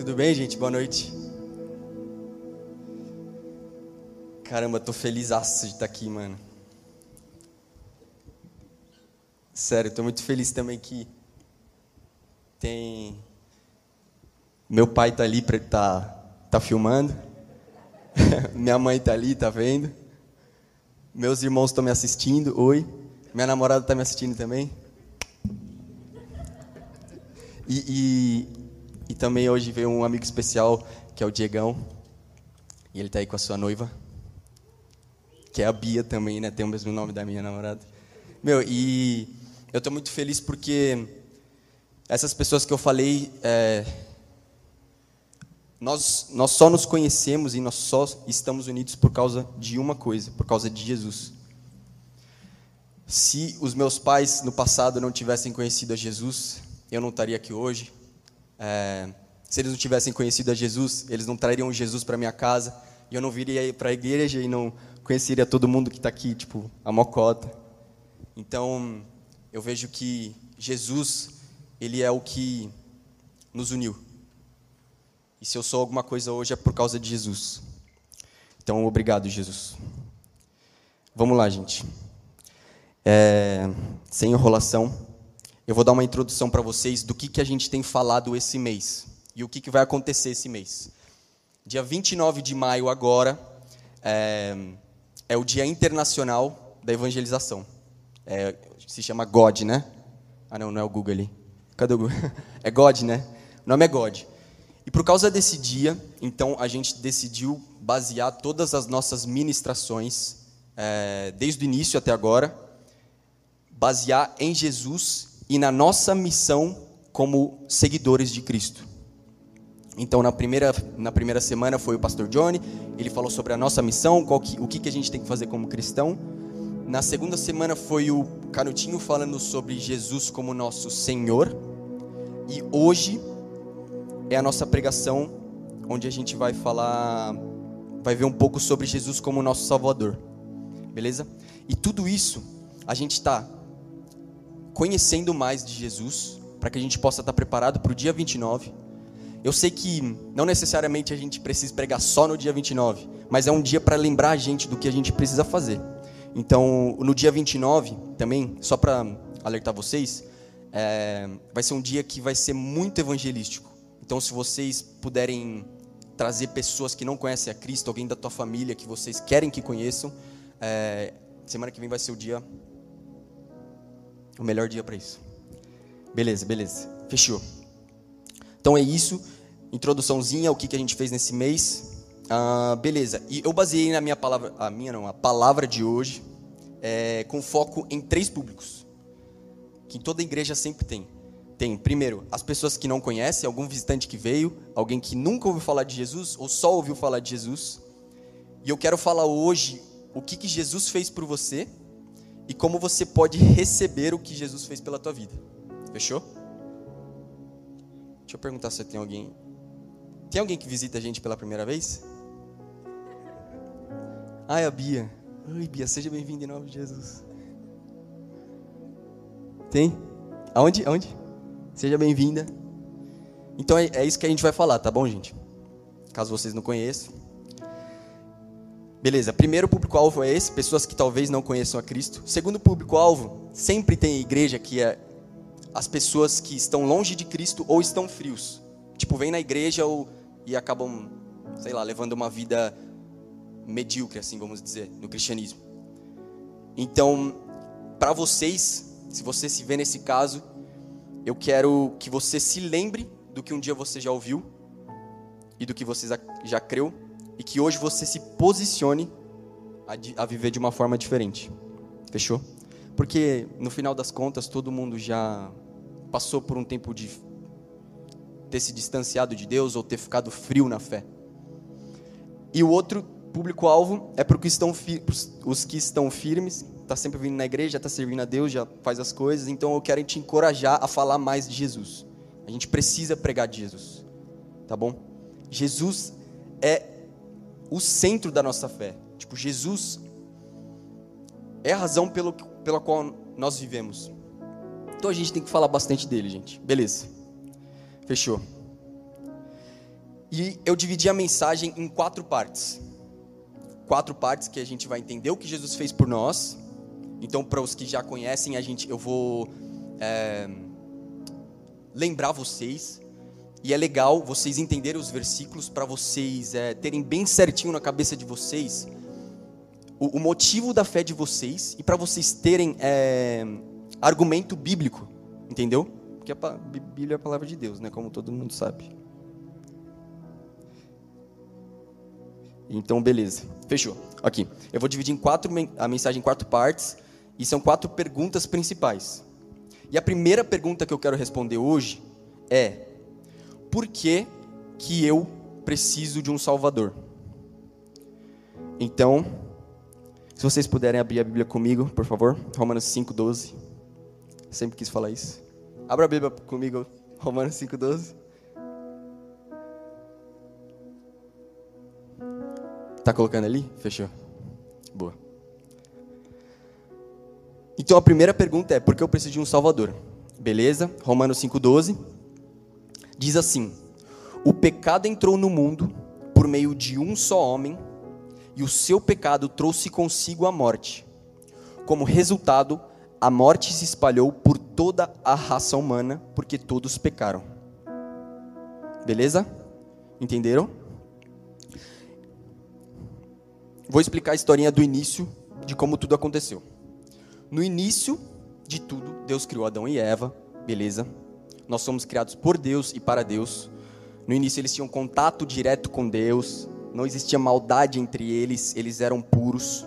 Tudo bem, gente? Boa noite. Caramba, tô feliz de estar aqui, mano. Sério, tô muito feliz também que tem meu pai tá ali, tá tá filmando. Minha mãe tá ali, tá vendo. Meus irmãos estão me assistindo. Oi. Minha namorada tá me assistindo também. E, e, e, também hoje veio um amigo especial, que é o Diegão. E ele está aí com a sua noiva. Que é a Bia também, né? Tem o mesmo nome da minha namorada. Meu, e eu estou muito feliz porque essas pessoas que eu falei, é, nós, nós só nos conhecemos e nós só estamos unidos por causa de uma coisa, por causa de Jesus. Se os meus pais no passado não tivessem conhecido a Jesus, eu não estaria aqui hoje. É, se eles não tivessem conhecido a Jesus, eles não trariam Jesus para minha casa. E eu não viria para a igreja e não conheceria todo mundo que está aqui, tipo, a mocota. Então, eu vejo que Jesus, ele é o que nos uniu. E se eu sou alguma coisa hoje é por causa de Jesus. Então, obrigado, Jesus. Vamos lá, gente. É, sem enrolação eu vou dar uma introdução para vocês do que, que a gente tem falado esse mês e o que, que vai acontecer esse mês. Dia 29 de maio, agora, é, é o Dia Internacional da Evangelização. É, se chama God, né? Ah, não, não é o Google ali. Cadê o Google? É God, né? O nome é God. E por causa desse dia, então, a gente decidiu basear todas as nossas ministrações, é, desde o início até agora, basear em Jesus e na nossa missão como seguidores de Cristo. Então, na primeira, na primeira semana foi o pastor Johnny, ele falou sobre a nossa missão, que, o que, que a gente tem que fazer como cristão. Na segunda semana foi o Canutinho falando sobre Jesus como nosso Senhor. E hoje é a nossa pregação, onde a gente vai falar, vai ver um pouco sobre Jesus como nosso Salvador. Beleza? E tudo isso a gente está conhecendo mais de Jesus, para que a gente possa estar preparado para o dia 29. Eu sei que não necessariamente a gente precisa pregar só no dia 29, mas é um dia para lembrar a gente do que a gente precisa fazer. Então, no dia 29, também, só para alertar vocês, é, vai ser um dia que vai ser muito evangelístico. Então, se vocês puderem trazer pessoas que não conhecem a Cristo, alguém da tua família que vocês querem que conheçam, é, semana que vem vai ser o dia o melhor dia para isso. Beleza, beleza. Fechou. Então é isso. Introduçãozinha, o que, que a gente fez nesse mês. Ah, beleza. E eu baseei na minha palavra, a minha não, a palavra de hoje, é, com foco em três públicos. Que toda igreja sempre tem. Tem, primeiro, as pessoas que não conhecem, algum visitante que veio, alguém que nunca ouviu falar de Jesus, ou só ouviu falar de Jesus. E eu quero falar hoje o que, que Jesus fez por você e como você pode receber o que Jesus fez pela tua vida. Fechou? Deixa eu perguntar se tem alguém. Tem alguém que visita a gente pela primeira vez? É a Bia. Oi, Bia, seja bem-vinda em nome de Jesus. Tem? Aonde? Aonde? Seja bem-vinda. Então é, é isso que a gente vai falar, tá bom, gente? Caso vocês não conheçam. Beleza, primeiro público-alvo é esse, pessoas que talvez não conheçam a Cristo. Segundo público-alvo, sempre tem igreja que é as pessoas que estão longe de Cristo ou estão frios. Tipo, vêm na igreja ou, e acabam, sei lá, levando uma vida medíocre, assim, vamos dizer, no cristianismo. Então, para vocês, se você se vê nesse caso, eu quero que você se lembre do que um dia você já ouviu e do que você já creu e que hoje você se posicione a, a viver de uma forma diferente. Fechou? Porque no final das contas todo mundo já passou por um tempo de ter se distanciado de Deus ou ter ficado frio na fé. E o outro público-alvo é para os que estão firmes, está sempre vindo na igreja, está servindo a Deus, já faz as coisas. Então eu quero te encorajar a falar mais de Jesus. A gente precisa pregar de Jesus, tá bom? Jesus é o centro da nossa fé. Tipo, Jesus é a razão pelo, pela qual nós vivemos. Então a gente tem que falar bastante dele, gente. Beleza. Fechou. E eu dividi a mensagem em quatro partes. Quatro partes que a gente vai entender o que Jesus fez por nós. Então, para os que já conhecem, a gente, eu vou é, lembrar vocês. E é legal vocês entenderem os versículos para vocês é, terem bem certinho na cabeça de vocês o, o motivo da fé de vocês e para vocês terem é, argumento bíblico, entendeu? Porque a Bíblia é a palavra de Deus, né? Como todo mundo sabe. Então, beleza. Fechou. Aqui. Eu vou dividir em quatro, a mensagem em quatro partes. E são quatro perguntas principais. E a primeira pergunta que eu quero responder hoje é: Por que, que eu preciso de um Salvador? Então, se vocês puderem abrir a Bíblia comigo, por favor. Romanos 5,12. Sempre quis falar isso. Abra a Bíblia comigo, Romanos 5,12. Tá colocando ali? Fechou. Boa. Então a primeira pergunta é: por que eu preciso de um Salvador? Beleza? Romanos 5,12 diz assim: O pecado entrou no mundo por meio de um só homem, e o seu pecado trouxe consigo a morte. Como resultado, a morte se espalhou por toda a raça humana, porque todos pecaram. Beleza? Entenderam? Vou explicar a historinha do início de como tudo aconteceu. No início de tudo, Deus criou Adão e Eva, beleza? Nós somos criados por Deus e para Deus. No início eles tinham contato direto com Deus, não existia maldade entre eles, eles eram puros.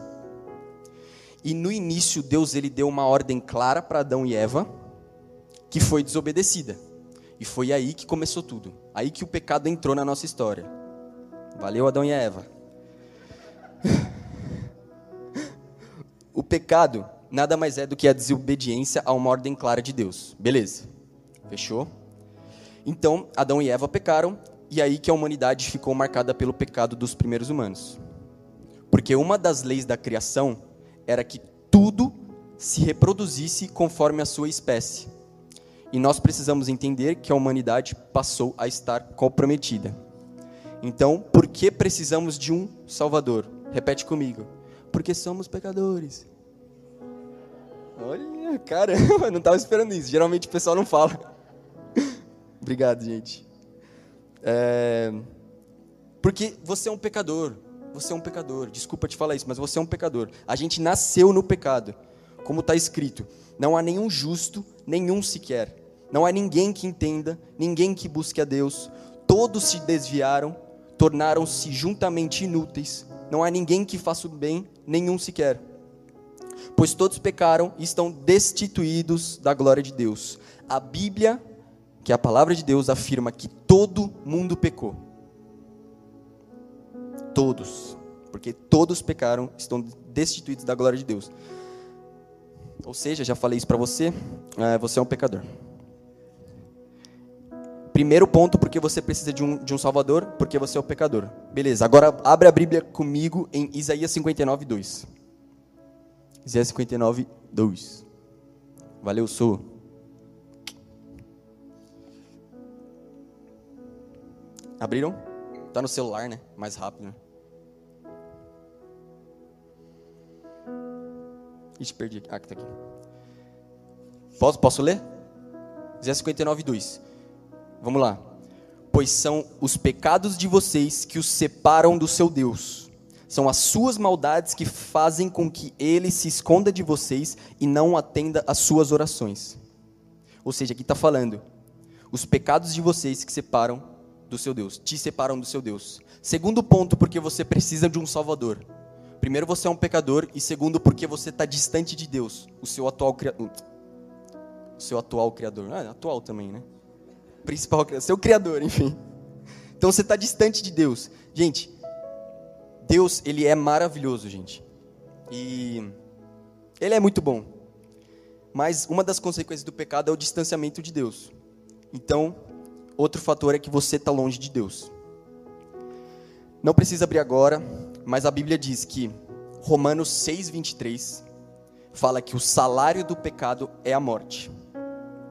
E no início Deus ele deu uma ordem clara para Adão e Eva, que foi desobedecida. E foi aí que começou tudo. Aí que o pecado entrou na nossa história. Valeu Adão e Eva. o pecado nada mais é do que a desobediência a uma ordem clara de Deus. Beleza. Fechou? Então, Adão e Eva pecaram, e aí que a humanidade ficou marcada pelo pecado dos primeiros humanos. Porque uma das leis da criação era que tudo se reproduzisse conforme a sua espécie. E nós precisamos entender que a humanidade passou a estar comprometida. Então, por que precisamos de um Salvador? Repete comigo. Porque somos pecadores. Olha, caramba, não estava esperando isso. Geralmente o pessoal não fala. Obrigado, gente. É... Porque você é um pecador. Você é um pecador. Desculpa te falar isso, mas você é um pecador. A gente nasceu no pecado. Como está escrito: não há nenhum justo, nenhum sequer. Não há ninguém que entenda, ninguém que busque a Deus. Todos se desviaram, tornaram-se juntamente inúteis. Não há ninguém que faça o bem, nenhum sequer. Pois todos pecaram e estão destituídos da glória de Deus. A Bíblia, que a palavra de Deus, afirma que todo mundo pecou. Todos. Porque todos pecaram, estão destituídos da glória de Deus. Ou seja, já falei isso para você, é, você é um pecador. Primeiro ponto, porque você precisa de um, de um Salvador, porque você é o pecador. Beleza, agora abre a Bíblia comigo em Isaías 59, 2. Isaías 59, 2. Valeu, sou. Abriram? Tá no celular, né? Mais rápido, né? Ixi, perdi. Ah, que tá aqui. Posso, posso ler? Isaías 59, 2. Vamos lá. Pois são os pecados de vocês que os separam do seu Deus. São as suas maldades que fazem com que ele se esconda de vocês e não atenda às suas orações. Ou seja, aqui está falando, os pecados de vocês que separam do seu Deus, te separam do seu Deus. Segundo ponto, porque você precisa de um Salvador. Primeiro, você é um pecador, e segundo, porque você está distante de Deus, o seu atual criador. O seu atual criador. Ah, atual também, né? principal, seu criador, enfim. Então você está distante de Deus. Gente, Deus, ele é maravilhoso, gente. E ele é muito bom. Mas uma das consequências do pecado é o distanciamento de Deus. Então, outro fator é que você está longe de Deus. Não precisa abrir agora, mas a Bíblia diz que Romanos 6:23 fala que o salário do pecado é a morte.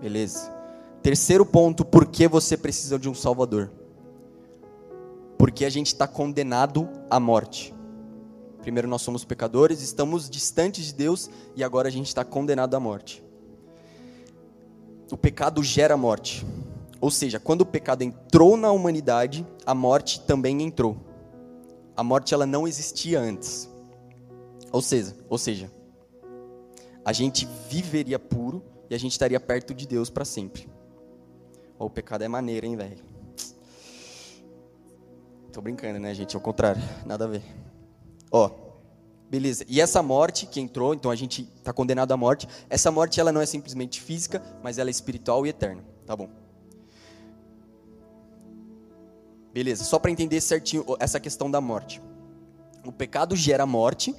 Beleza? Terceiro ponto, por que você precisa de um Salvador? porque a gente está condenado à morte. Primeiro, nós somos pecadores, estamos distantes de Deus e agora a gente está condenado à morte. O pecado gera morte. Ou seja, quando o pecado entrou na humanidade, a morte também entrou. A morte ela não existia antes. Ou seja, ou seja, a gente viveria puro e a gente estaria perto de Deus para sempre. o pecado é maneiro, hein, velho? Tô brincando, né, gente? Ao contrário, nada a ver. Ó, beleza. E essa morte que entrou, então a gente está condenado à morte. Essa morte ela não é simplesmente física, mas ela é espiritual e eterna. Tá bom. Beleza. Só para entender certinho essa questão da morte. O pecado gera morte.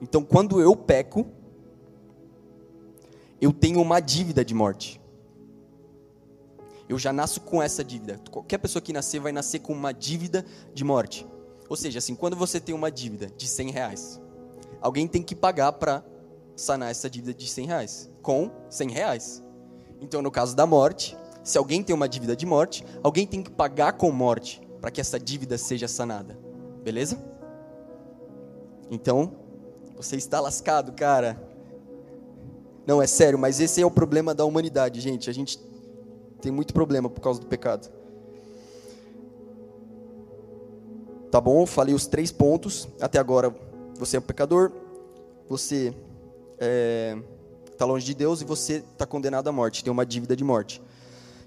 Então, quando eu peco, eu tenho uma dívida de morte. Eu já nasço com essa dívida. Qualquer pessoa que nascer vai nascer com uma dívida de morte. Ou seja, assim, quando você tem uma dívida de 100 reais, alguém tem que pagar para sanar essa dívida de 100 reais com 100 reais. Então, no caso da morte, se alguém tem uma dívida de morte, alguém tem que pagar com morte para que essa dívida seja sanada. Beleza? Então, você está lascado, cara. Não, é sério, mas esse é o problema da humanidade, gente. A gente tem muito problema por causa do pecado. Tá bom? Falei os três pontos. Até agora, você é um pecador, você está é, tá longe de Deus e você está condenado à morte, tem uma dívida de morte.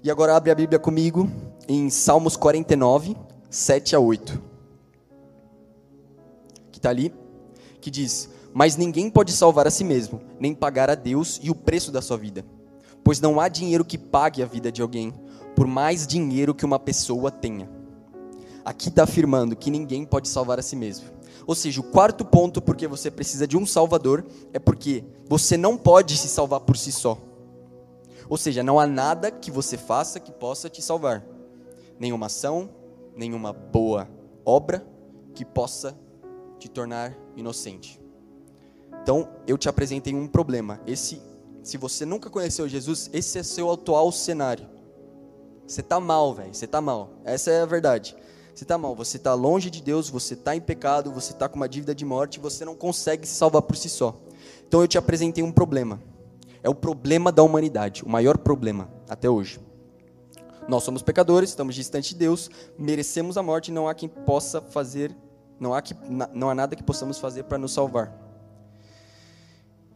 E agora abre a Bíblia comigo em Salmos 49, 7 a 8. Que está ali, que diz: Mas ninguém pode salvar a si mesmo, nem pagar a Deus e o preço da sua vida. Pois não há dinheiro que pague a vida de alguém, por mais dinheiro que uma pessoa tenha aqui está afirmando que ninguém pode salvar a si mesmo. Ou seja, o quarto ponto porque você precisa de um salvador é porque você não pode se salvar por si só. Ou seja, não há nada que você faça que possa te salvar. Nenhuma ação, nenhuma boa obra que possa te tornar inocente. Então, eu te apresentei um problema. Esse, se você nunca conheceu Jesus, esse é seu atual cenário. Você tá mal, velho. Você tá mal. Essa é a verdade. Você está mal, você está longe de Deus, você está em pecado, você está com uma dívida de morte, você não consegue se salvar por si só. Então eu te apresentei um problema. É o problema da humanidade, o maior problema até hoje. Nós somos pecadores, estamos distantes de Deus, merecemos a morte, não há quem possa fazer, não há, que, não há nada que possamos fazer para nos salvar.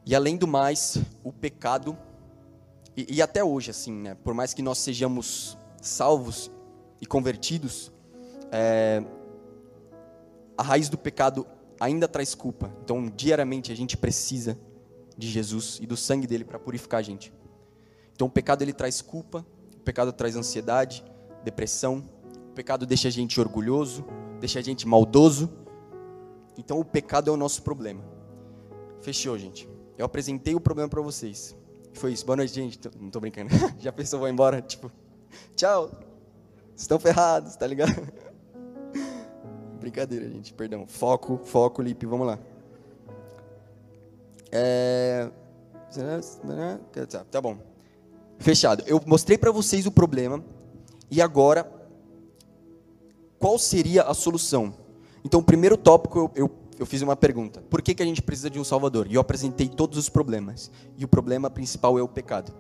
E além do mais, o pecado, e, e até hoje, assim, né, por mais que nós sejamos salvos e convertidos, é, a raiz do pecado ainda traz culpa. Então, diariamente a gente precisa de Jesus e do sangue dele para purificar a gente. Então, o pecado ele traz culpa, o pecado traz ansiedade, depressão, o pecado deixa a gente orgulhoso, deixa a gente maldoso. Então, o pecado é o nosso problema. Fechou, gente. Eu apresentei o problema para vocês. Foi isso. Boa noite, gente. Não estou brincando. Já pensou, vou embora? Tipo, tchau. Estão ferrados, tá ligado? Brincadeira, gente, perdão. Foco, foco, Lipe, vamos lá. É... Tá bom. Fechado. Eu mostrei para vocês o problema e agora qual seria a solução? Então, o primeiro tópico eu, eu, eu, fiz uma pergunta: por que, que a gente precisa de um Salvador? E eu apresentei todos os problemas. E o problema principal é o pecado.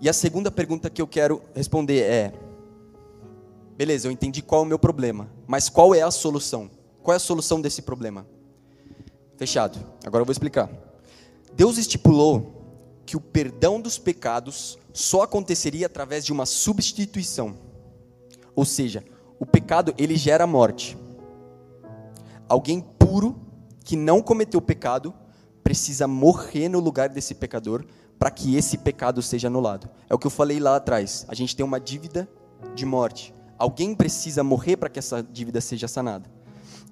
E a segunda pergunta que eu quero responder é: Beleza, eu entendi qual é o meu problema, mas qual é a solução? Qual é a solução desse problema? Fechado. Agora eu vou explicar. Deus estipulou que o perdão dos pecados só aconteceria através de uma substituição. Ou seja, o pecado ele gera morte. Alguém puro que não cometeu pecado precisa morrer no lugar desse pecador para que esse pecado seja anulado. É o que eu falei lá atrás. A gente tem uma dívida de morte. Alguém precisa morrer para que essa dívida seja sanada.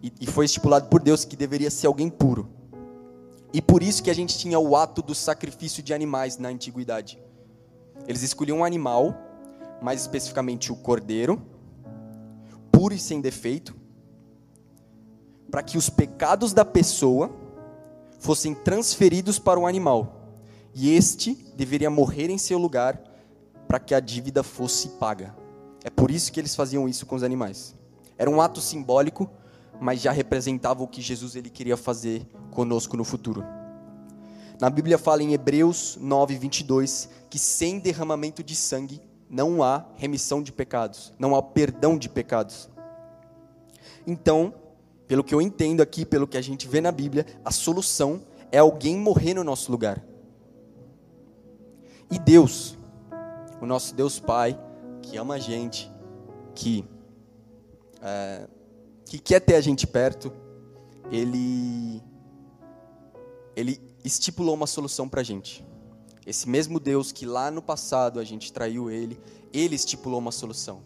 E, e foi estipulado por Deus que deveria ser alguém puro. E por isso que a gente tinha o ato do sacrifício de animais na antiguidade. Eles escolhiam um animal, mais especificamente o cordeiro, puro e sem defeito, para que os pecados da pessoa fossem transferidos para o animal. E este deveria morrer em seu lugar para que a dívida fosse paga. É por isso que eles faziam isso com os animais. Era um ato simbólico, mas já representava o que Jesus ele queria fazer conosco no futuro. Na Bíblia fala em Hebreus 9, 22, que sem derramamento de sangue não há remissão de pecados, não há perdão de pecados. Então, pelo que eu entendo aqui, pelo que a gente vê na Bíblia, a solução é alguém morrer no nosso lugar. E Deus, o nosso Deus Pai, que ama a gente, que, é, que quer ter a gente perto, Ele, Ele estipulou uma solução para a gente. Esse mesmo Deus que lá no passado a gente traiu Ele, Ele estipulou uma solução.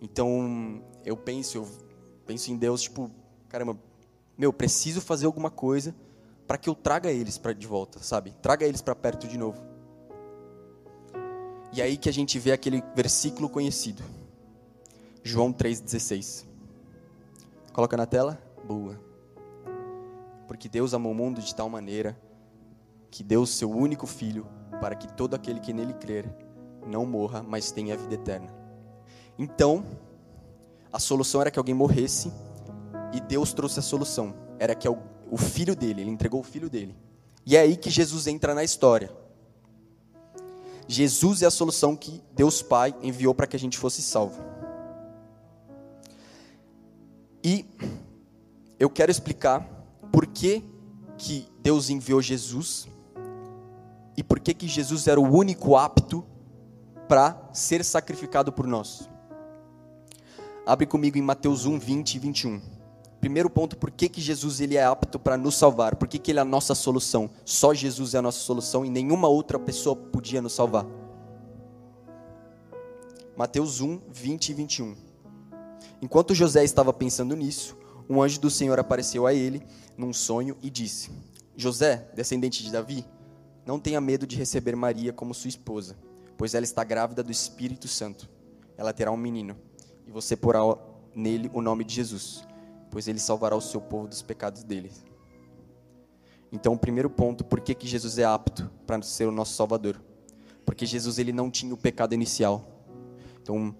Então, eu penso, eu penso em Deus, tipo, caramba, meu, preciso fazer alguma coisa para que eu traga eles para de volta, sabe? Traga eles para perto de novo. E aí que a gente vê aquele versículo conhecido. João 3,16. Coloca na tela? Boa. Porque Deus amou o mundo de tal maneira que deu o seu único filho para que todo aquele que nele crer não morra, mas tenha a vida eterna. Então, a solução era que alguém morresse e Deus trouxe a solução. Era que o filho dele, ele entregou o filho dele. E é aí que Jesus entra na história. Jesus é a solução que Deus Pai enviou para que a gente fosse salvo. E eu quero explicar por que, que Deus enviou Jesus e por que, que Jesus era o único apto para ser sacrificado por nós. Abre comigo em Mateus 1, 20 e 21. Primeiro ponto, por que, que Jesus ele é apto para nos salvar? Por que, que ele é a nossa solução? Só Jesus é a nossa solução e nenhuma outra pessoa podia nos salvar. Mateus 1, 20 e 21. Enquanto José estava pensando nisso, um anjo do Senhor apareceu a ele num sonho e disse: José, descendente de Davi, não tenha medo de receber Maria como sua esposa, pois ela está grávida do Espírito Santo. Ela terá um menino, e você porá nele o nome de Jesus pois ele salvará o seu povo dos pecados deles. Então, o primeiro ponto, por que, que Jesus é apto para ser o nosso Salvador? Porque Jesus ele não tinha o pecado inicial. Então,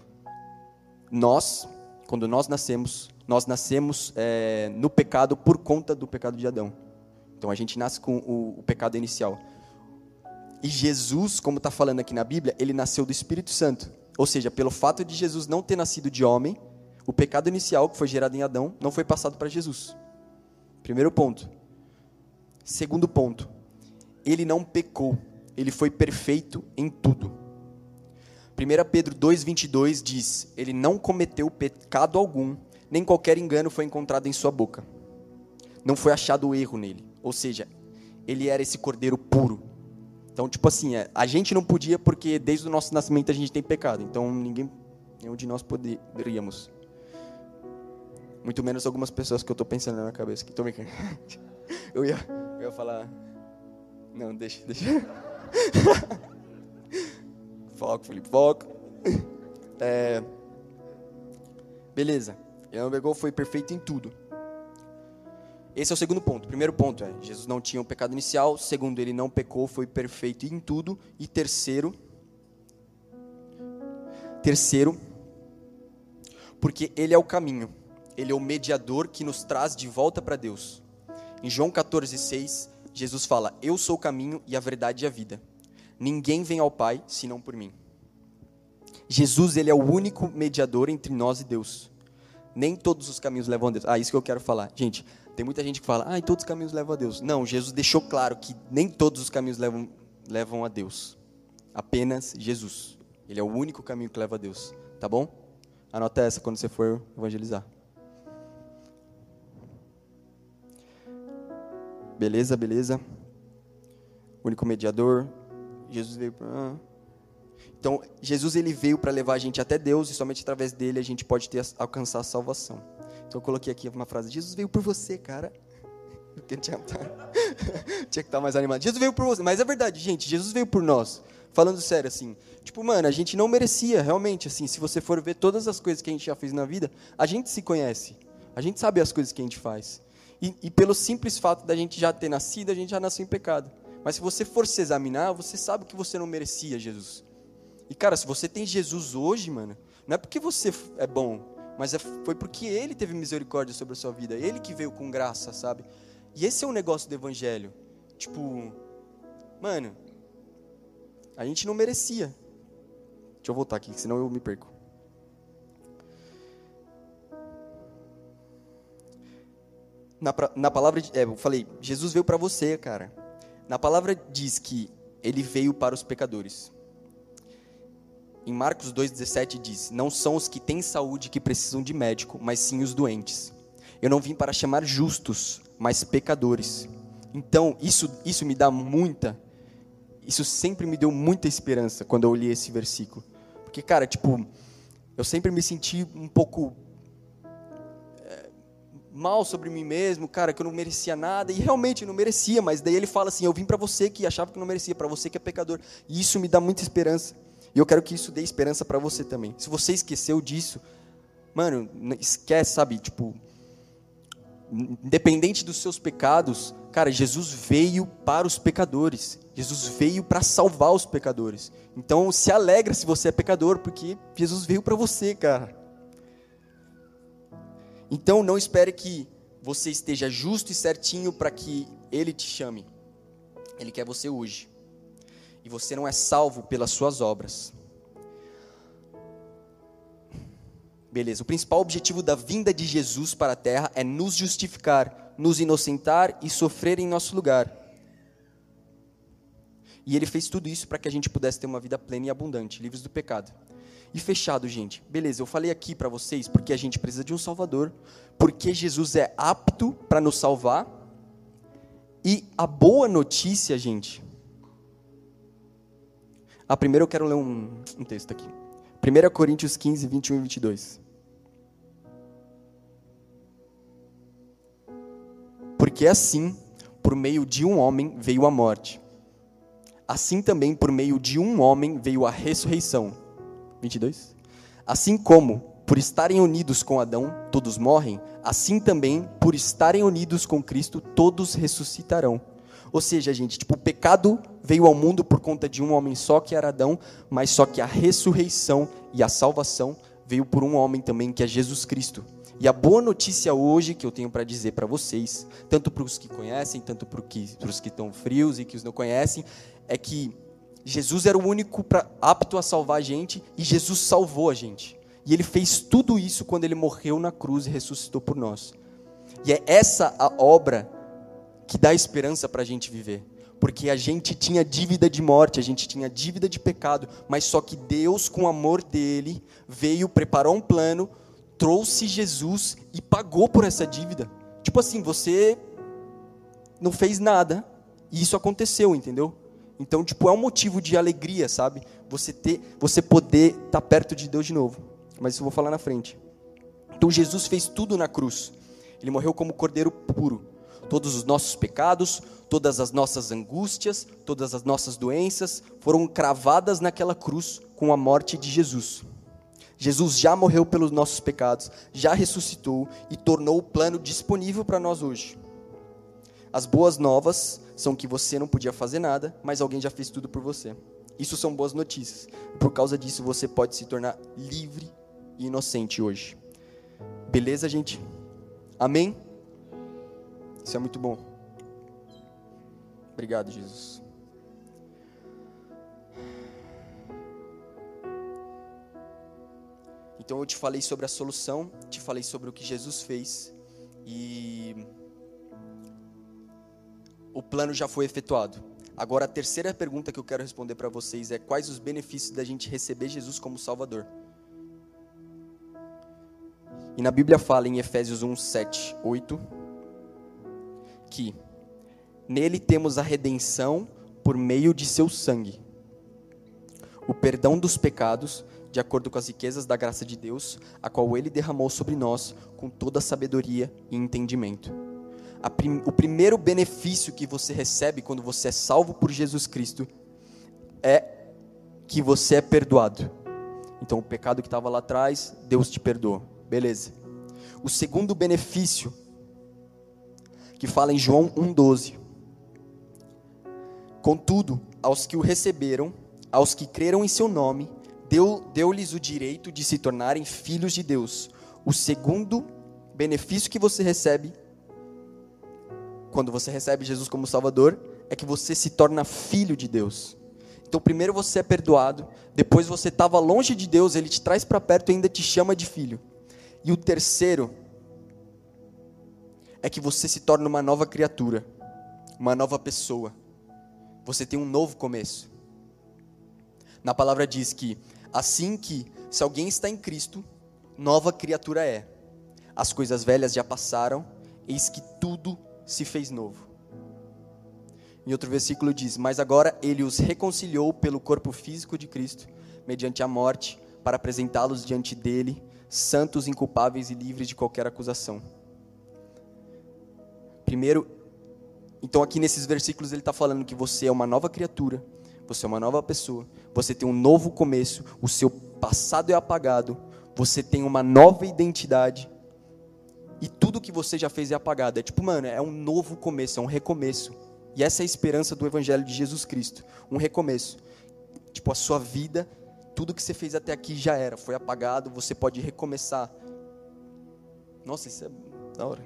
nós, quando nós nascemos, nós nascemos é, no pecado por conta do pecado de Adão. Então, a gente nasce com o, o pecado inicial. E Jesus, como está falando aqui na Bíblia, ele nasceu do Espírito Santo. Ou seja, pelo fato de Jesus não ter nascido de homem, o pecado inicial que foi gerado em Adão não foi passado para Jesus. Primeiro ponto. Segundo ponto. Ele não pecou, ele foi perfeito em tudo. 1 Pedro 2,22 diz: Ele não cometeu pecado algum, nem qualquer engano foi encontrado em sua boca. Não foi achado erro nele. Ou seja, ele era esse cordeiro puro. Então, tipo assim, é, a gente não podia porque desde o nosso nascimento a gente tem pecado. Então, ninguém, nenhum de nós poderíamos. Muito menos algumas pessoas que eu estou pensando na minha cabeça. Que tô. Eu ia, eu ia falar. Não, deixa, deixa. foco, Felipe, foco. É, beleza. Ele não pegou, foi perfeito em tudo. Esse é o segundo ponto. Primeiro ponto é: Jesus não tinha o um pecado inicial. Segundo, ele não pecou, foi perfeito em tudo. E terceiro, terceiro, porque ele é o caminho ele é o mediador que nos traz de volta para Deus. Em João 14,6, Jesus fala: Eu sou o caminho e a verdade e a vida. Ninguém vem ao Pai senão por mim. Jesus, ele é o único mediador entre nós e Deus. Nem todos os caminhos levam a Deus. Ah, isso que eu quero falar. Gente, tem muita gente que fala, ah, todos os caminhos levam a Deus. Não, Jesus deixou claro que nem todos os caminhos levam, levam a Deus. Apenas Jesus. Ele é o único caminho que leva a Deus. Tá bom? Anota essa quando você for evangelizar. Beleza, beleza. Único mediador. Jesus veio para. Então, Jesus ele veio para levar a gente até Deus e somente através dele a gente pode ter, alcançar a salvação. Então, eu coloquei aqui uma frase: Jesus veio por você, cara. Porque tinha, tinha que estar mais animado. Jesus veio por você. Mas é verdade, gente. Jesus veio por nós. Falando sério, assim. Tipo, mano, a gente não merecia, realmente, assim. Se você for ver todas as coisas que a gente já fez na vida, a gente se conhece. A gente sabe as coisas que a gente faz. E, e, pelo simples fato da gente já ter nascido, a gente já nasceu em pecado. Mas se você for se examinar, você sabe que você não merecia Jesus. E cara, se você tem Jesus hoje, mano, não é porque você é bom, mas é, foi porque Ele teve misericórdia sobre a sua vida, Ele que veio com graça, sabe? E esse é o negócio do Evangelho. Tipo, mano, a gente não merecia. Deixa eu voltar aqui, senão eu me perco. Na, na palavra, é, eu falei, Jesus veio para você, cara. Na palavra diz que ele veio para os pecadores. Em Marcos 2,17 diz: Não são os que têm saúde que precisam de médico, mas sim os doentes. Eu não vim para chamar justos, mas pecadores. Então, isso, isso me dá muita, isso sempre me deu muita esperança quando eu li esse versículo. Porque, cara, tipo, eu sempre me senti um pouco mal sobre mim mesmo, cara, que eu não merecia nada, e realmente não merecia, mas daí ele fala assim: Eu vim para você que achava que não merecia, para você que é pecador. E isso me dá muita esperança. E eu quero que isso dê esperança para você também. Se você esqueceu disso, mano, esquece, sabe? Tipo, independente dos seus pecados, cara, Jesus veio para os pecadores. Jesus veio para salvar os pecadores. Então, se alegra se você é pecador, porque Jesus veio para você, cara. Então não espere que você esteja justo e certinho para que ele te chame. Ele quer você hoje. E você não é salvo pelas suas obras. Beleza, o principal objetivo da vinda de Jesus para a terra é nos justificar, nos inocentar e sofrer em nosso lugar. E ele fez tudo isso para que a gente pudesse ter uma vida plena e abundante, livres do pecado. E fechado, gente. Beleza, eu falei aqui para vocês porque a gente precisa de um Salvador, porque Jesus é apto para nos salvar. E a boa notícia, gente. Ah, primeiro eu quero ler um, um texto aqui. 1 Coríntios 15, 21 e 22. Porque assim, por meio de um homem veio a morte. Assim também, por meio de um homem veio a ressurreição 22. Assim como, por estarem unidos com Adão, todos morrem, assim também, por estarem unidos com Cristo, todos ressuscitarão. Ou seja, gente, tipo, o pecado veio ao mundo por conta de um homem só, que era Adão, mas só que a ressurreição e a salvação veio por um homem também, que é Jesus Cristo. E a boa notícia hoje que eu tenho para dizer para vocês, tanto para os que conhecem, tanto para os que estão frios e que os não conhecem, é que Jesus era o único pra, apto a salvar a gente e Jesus salvou a gente. E ele fez tudo isso quando ele morreu na cruz e ressuscitou por nós. E é essa a obra que dá esperança para a gente viver. Porque a gente tinha dívida de morte, a gente tinha dívida de pecado, mas só que Deus, com o amor dele, veio, preparou um plano, trouxe Jesus e pagou por essa dívida. Tipo assim, você não fez nada e isso aconteceu, entendeu? Então, tipo, é um motivo de alegria, sabe? Você ter, você poder estar tá perto de Deus de novo. Mas isso eu vou falar na frente. Então, Jesus fez tudo na cruz. Ele morreu como cordeiro puro. Todos os nossos pecados, todas as nossas angústias, todas as nossas doenças foram cravadas naquela cruz com a morte de Jesus. Jesus já morreu pelos nossos pecados, já ressuscitou e tornou o plano disponível para nós hoje. As boas novas são que você não podia fazer nada, mas alguém já fez tudo por você. Isso são boas notícias. Por causa disso, você pode se tornar livre e inocente hoje. Beleza, gente? Amém? Isso é muito bom. Obrigado, Jesus. Então eu te falei sobre a solução, te falei sobre o que Jesus fez e o plano já foi efetuado. Agora, a terceira pergunta que eu quero responder para vocês é: quais os benefícios da gente receber Jesus como Salvador? E na Bíblia fala em Efésios 1, 7, 8, que nele temos a redenção por meio de seu sangue, o perdão dos pecados, de acordo com as riquezas da graça de Deus, a qual ele derramou sobre nós com toda sabedoria e entendimento prim, o primeiro benefício que você recebe quando você é salvo por Jesus Cristo é que você é perdoado. Então, o pecado que estava lá atrás, Deus te perdoou. Beleza. O segundo benefício, que fala em João 1,12. Contudo, aos que o receberam, aos que creram em seu nome, deu-lhes o direito de se tornarem filhos de Deus, O segundo benefício que você recebe quando você recebe Jesus como Salvador é que você se torna filho de Deus. Então, primeiro você é perdoado, depois você estava longe de Deus, ele te traz para perto e ainda te chama de filho. E o terceiro é que você se torna uma nova criatura, uma nova pessoa. Você tem um novo começo. Na palavra diz que assim que se alguém está em Cristo, nova criatura é. As coisas velhas já passaram, eis que tudo se fez novo. Em outro versículo diz: Mas agora ele os reconciliou pelo corpo físico de Cristo, mediante a morte, para apresentá-los diante dele, santos, inculpáveis e livres de qualquer acusação. Primeiro, então aqui nesses versículos ele está falando que você é uma nova criatura, você é uma nova pessoa, você tem um novo começo, o seu passado é apagado, você tem uma nova identidade e tudo que você já fez é apagado. É tipo, mano, é um novo começo, é um recomeço. E essa é a esperança do Evangelho de Jesus Cristo. Um recomeço. Tipo, a sua vida, tudo que você fez até aqui já era, foi apagado, você pode recomeçar. Nossa, isso é da hora.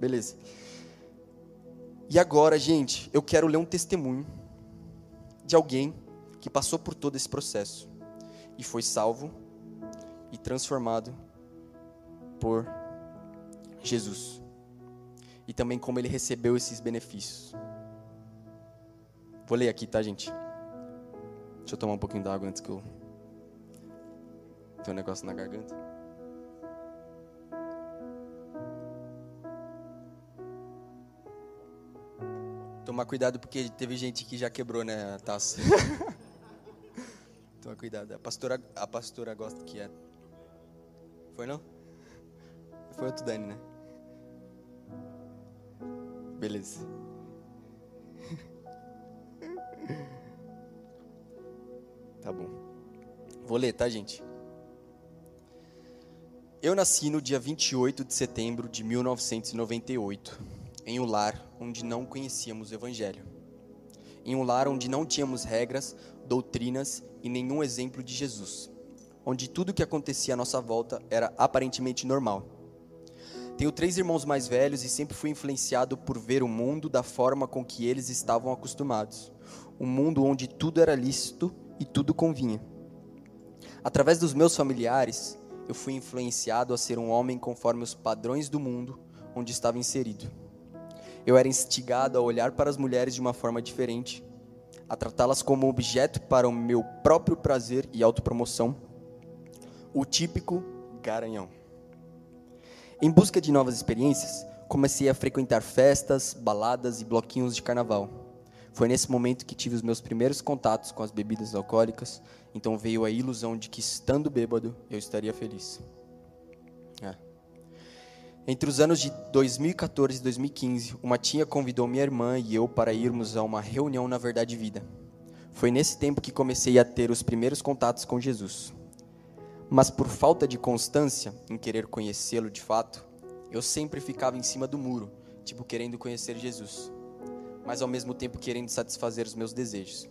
Beleza. E agora, gente, eu quero ler um testemunho de alguém que passou por todo esse processo e foi salvo e transformado por Jesus. E também como ele recebeu esses benefícios. Vou ler aqui, tá, gente? Deixa eu tomar um pouquinho d'água antes que eu. Tem um negócio na garganta. Tomar cuidado porque teve gente que já quebrou, né, a taça. Toma cuidado. A pastora, a pastora gosta que é. Foi não? Foi outro Dani, né? Beleza. Tá bom. Vou ler, tá, gente? Eu nasci no dia 28 de setembro de 1998, em um lar onde não conhecíamos o Evangelho. Em um lar onde não tínhamos regras, doutrinas e nenhum exemplo de Jesus. Onde tudo o que acontecia à nossa volta era aparentemente normal. Tenho três irmãos mais velhos e sempre fui influenciado por ver o mundo da forma com que eles estavam acostumados. Um mundo onde tudo era lícito e tudo convinha. Através dos meus familiares, eu fui influenciado a ser um homem conforme os padrões do mundo onde estava inserido. Eu era instigado a olhar para as mulheres de uma forma diferente, a tratá-las como objeto para o meu próprio prazer e autopromoção, o típico garanhão. Em busca de novas experiências, comecei a frequentar festas, baladas e bloquinhos de carnaval. Foi nesse momento que tive os meus primeiros contatos com as bebidas alcoólicas, então veio a ilusão de que estando bêbado eu estaria feliz. É. Entre os anos de 2014 e 2015, uma tia convidou minha irmã e eu para irmos a uma reunião na Verdade Vida. Foi nesse tempo que comecei a ter os primeiros contatos com Jesus. Mas por falta de constância em querer conhecê-lo de fato, eu sempre ficava em cima do muro, tipo querendo conhecer Jesus, mas ao mesmo tempo querendo satisfazer os meus desejos.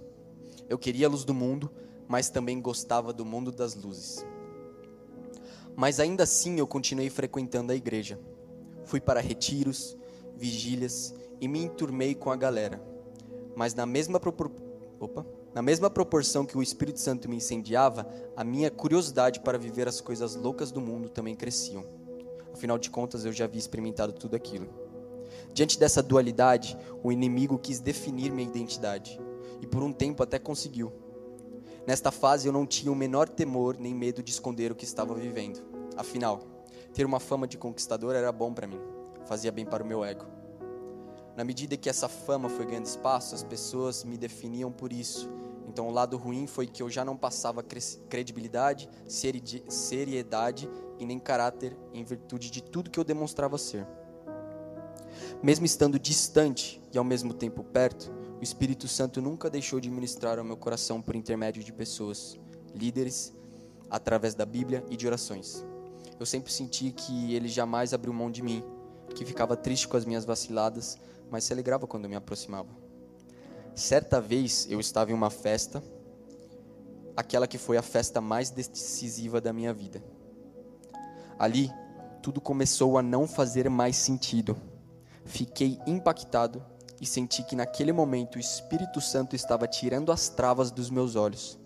Eu queria a luz do mundo, mas também gostava do mundo das luzes. Mas ainda assim eu continuei frequentando a igreja. Fui para retiros, vigílias e me enturmei com a galera. Mas na mesma propor... Opa. Na mesma proporção que o Espírito Santo me incendiava, a minha curiosidade para viver as coisas loucas do mundo também cresciam. Afinal de contas, eu já havia experimentado tudo aquilo. Diante dessa dualidade, o inimigo quis definir minha identidade, e por um tempo até conseguiu. Nesta fase, eu não tinha o menor temor nem medo de esconder o que estava vivendo. Afinal, ter uma fama de conquistador era bom para mim, fazia bem para o meu ego. Na medida que essa fama foi ganhando espaço, as pessoas me definiam por isso então, o lado ruim foi que eu já não passava credibilidade, seriedade e nem caráter em virtude de tudo que eu demonstrava ser. Mesmo estando distante e ao mesmo tempo perto, o Espírito Santo nunca deixou de ministrar ao meu coração por intermédio de pessoas, líderes, através da Bíblia e de orações. Eu sempre senti que ele jamais abriu mão de mim, que ficava triste com as minhas vaciladas, mas se alegrava quando eu me aproximava. Certa vez eu estava em uma festa, aquela que foi a festa mais decisiva da minha vida. Ali, tudo começou a não fazer mais sentido. Fiquei impactado e senti que naquele momento o Espírito Santo estava tirando as travas dos meus olhos.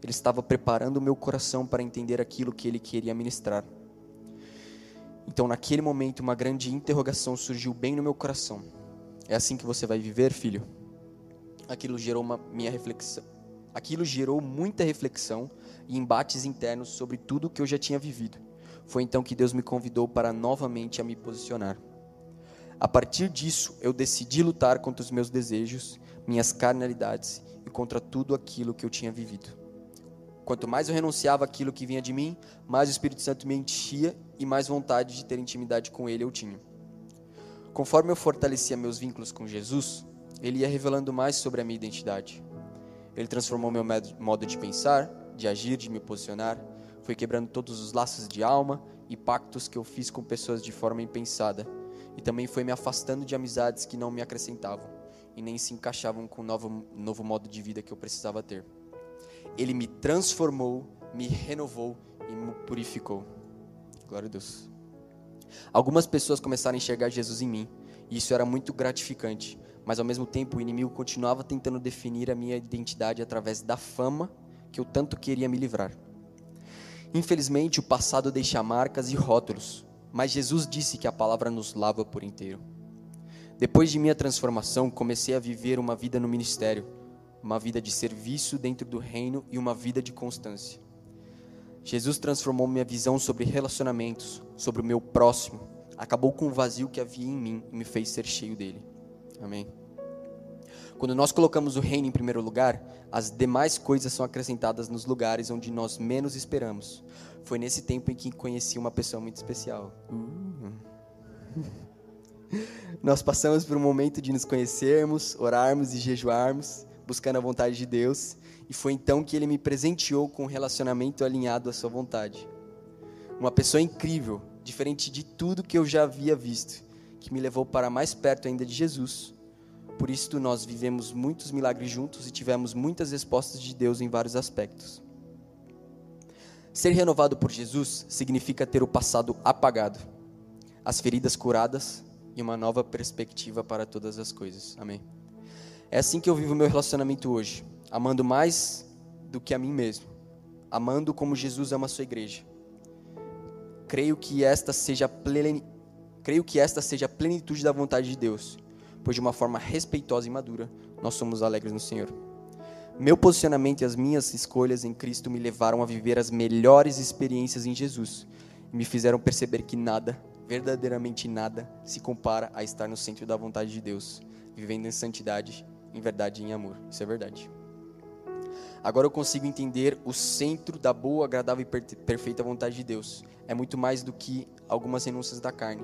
Ele estava preparando o meu coração para entender aquilo que ele queria ministrar. Então, naquele momento, uma grande interrogação surgiu bem no meu coração. É assim que você vai viver, filho? Aquilo gerou uma minha reflexão. Aquilo gerou muita reflexão e embates internos sobre tudo o que eu já tinha vivido. Foi então que Deus me convidou para novamente a me posicionar. A partir disso, eu decidi lutar contra os meus desejos, minhas carnalidades e contra tudo aquilo que eu tinha vivido. Quanto mais eu renunciava àquilo que vinha de mim, mais o Espírito Santo me enchia e mais vontade de ter intimidade com Ele eu tinha. Conforme eu fortalecia meus vínculos com Jesus, Ele ia revelando mais sobre a minha identidade. Ele transformou meu modo de pensar, de agir, de me posicionar, foi quebrando todos os laços de alma e pactos que eu fiz com pessoas de forma impensada e também foi me afastando de amizades que não me acrescentavam e nem se encaixavam com o novo, novo modo de vida que eu precisava ter. Ele me transformou, me renovou e me purificou. Glória a Deus. Algumas pessoas começaram a enxergar Jesus em mim, e isso era muito gratificante, mas ao mesmo tempo o inimigo continuava tentando definir a minha identidade através da fama que eu tanto queria me livrar. Infelizmente, o passado deixa marcas e rótulos, mas Jesus disse que a palavra nos lava por inteiro. Depois de minha transformação, comecei a viver uma vida no ministério, uma vida de serviço dentro do reino e uma vida de constância. Jesus transformou minha visão sobre relacionamentos, sobre o meu próximo, acabou com o vazio que havia em mim e me fez ser cheio dele. Amém. Quando nós colocamos o reino em primeiro lugar, as demais coisas são acrescentadas nos lugares onde nós menos esperamos. Foi nesse tempo em que conheci uma pessoa muito especial. Nós passamos por um momento de nos conhecermos, orarmos e jejuarmos, buscando a vontade de Deus, e foi então que ele me presenteou com um relacionamento alinhado à sua vontade. Uma pessoa incrível, diferente de tudo que eu já havia visto, que me levou para mais perto ainda de Jesus. Por isso nós vivemos muitos milagres juntos e tivemos muitas respostas de Deus em vários aspectos. Ser renovado por Jesus significa ter o passado apagado, as feridas curadas e uma nova perspectiva para todas as coisas. Amém. É assim que eu vivo meu relacionamento hoje, amando mais do que a mim mesmo, amando como Jesus ama a sua igreja. Creio que esta seja plen... creio que esta seja a plenitude da vontade de Deus, pois de uma forma respeitosa e madura, nós somos alegres no Senhor. Meu posicionamento e as minhas escolhas em Cristo me levaram a viver as melhores experiências em Jesus e me fizeram perceber que nada, verdadeiramente nada, se compara a estar no centro da vontade de Deus, vivendo em santidade, em verdade e em amor. Isso é verdade. Agora eu consigo entender o centro da boa, agradável e perfeita vontade de Deus. É muito mais do que algumas renúncias da carne.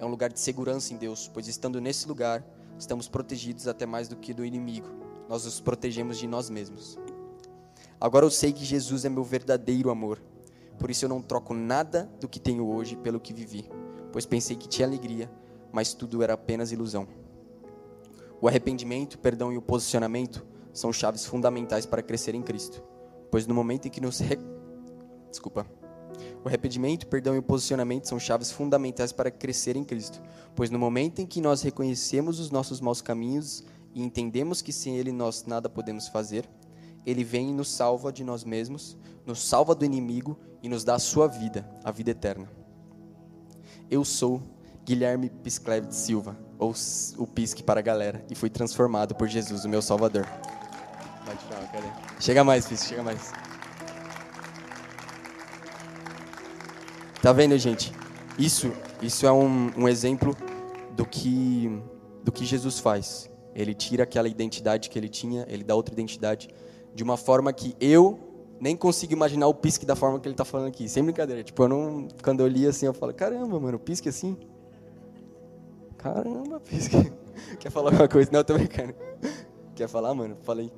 É um lugar de segurança em Deus, pois estando nesse lugar, estamos protegidos até mais do que do inimigo nós nos protegemos de nós mesmos. Agora eu sei que Jesus é meu verdadeiro amor. Por isso eu não troco nada do que tenho hoje pelo que vivi, pois pensei que tinha alegria, mas tudo era apenas ilusão. O arrependimento, perdão e o posicionamento são chaves fundamentais para crescer em Cristo, pois no momento em que nos re... desculpa, o arrependimento, perdão e o posicionamento são chaves fundamentais para crescer em Cristo, pois no momento em que nós reconhecemos os nossos maus caminhos e entendemos que sem Ele nós nada podemos fazer, Ele vem e nos salva de nós mesmos, nos salva do inimigo e nos dá a sua vida, a vida eterna. Eu sou Guilherme Piscleve de Silva, ou o Pisque para a galera, e fui transformado por Jesus, o meu Salvador. Chega mais, Pisque, chega mais. Tá vendo, gente? Isso, isso é um, um exemplo do que, do que Jesus faz. Ele tira aquela identidade que ele tinha, ele dá outra identidade, de uma forma que eu nem consigo imaginar o pisque da forma que ele está falando aqui. Sem brincadeira. Tipo, eu não, quando eu li assim, eu falo, caramba, mano, pisque assim? Caramba, pisque. Quer falar alguma coisa? Não, eu tô brincando. Quer falar, mano? Falei.